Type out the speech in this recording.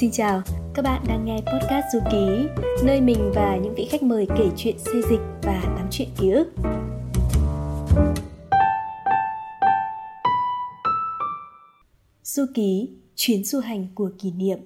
Xin chào, các bạn đang nghe podcast Du Ký, nơi mình và những vị khách mời kể chuyện xây dịch và tám chuyện ký ức. Du Ký, chuyến du hành của kỷ niệm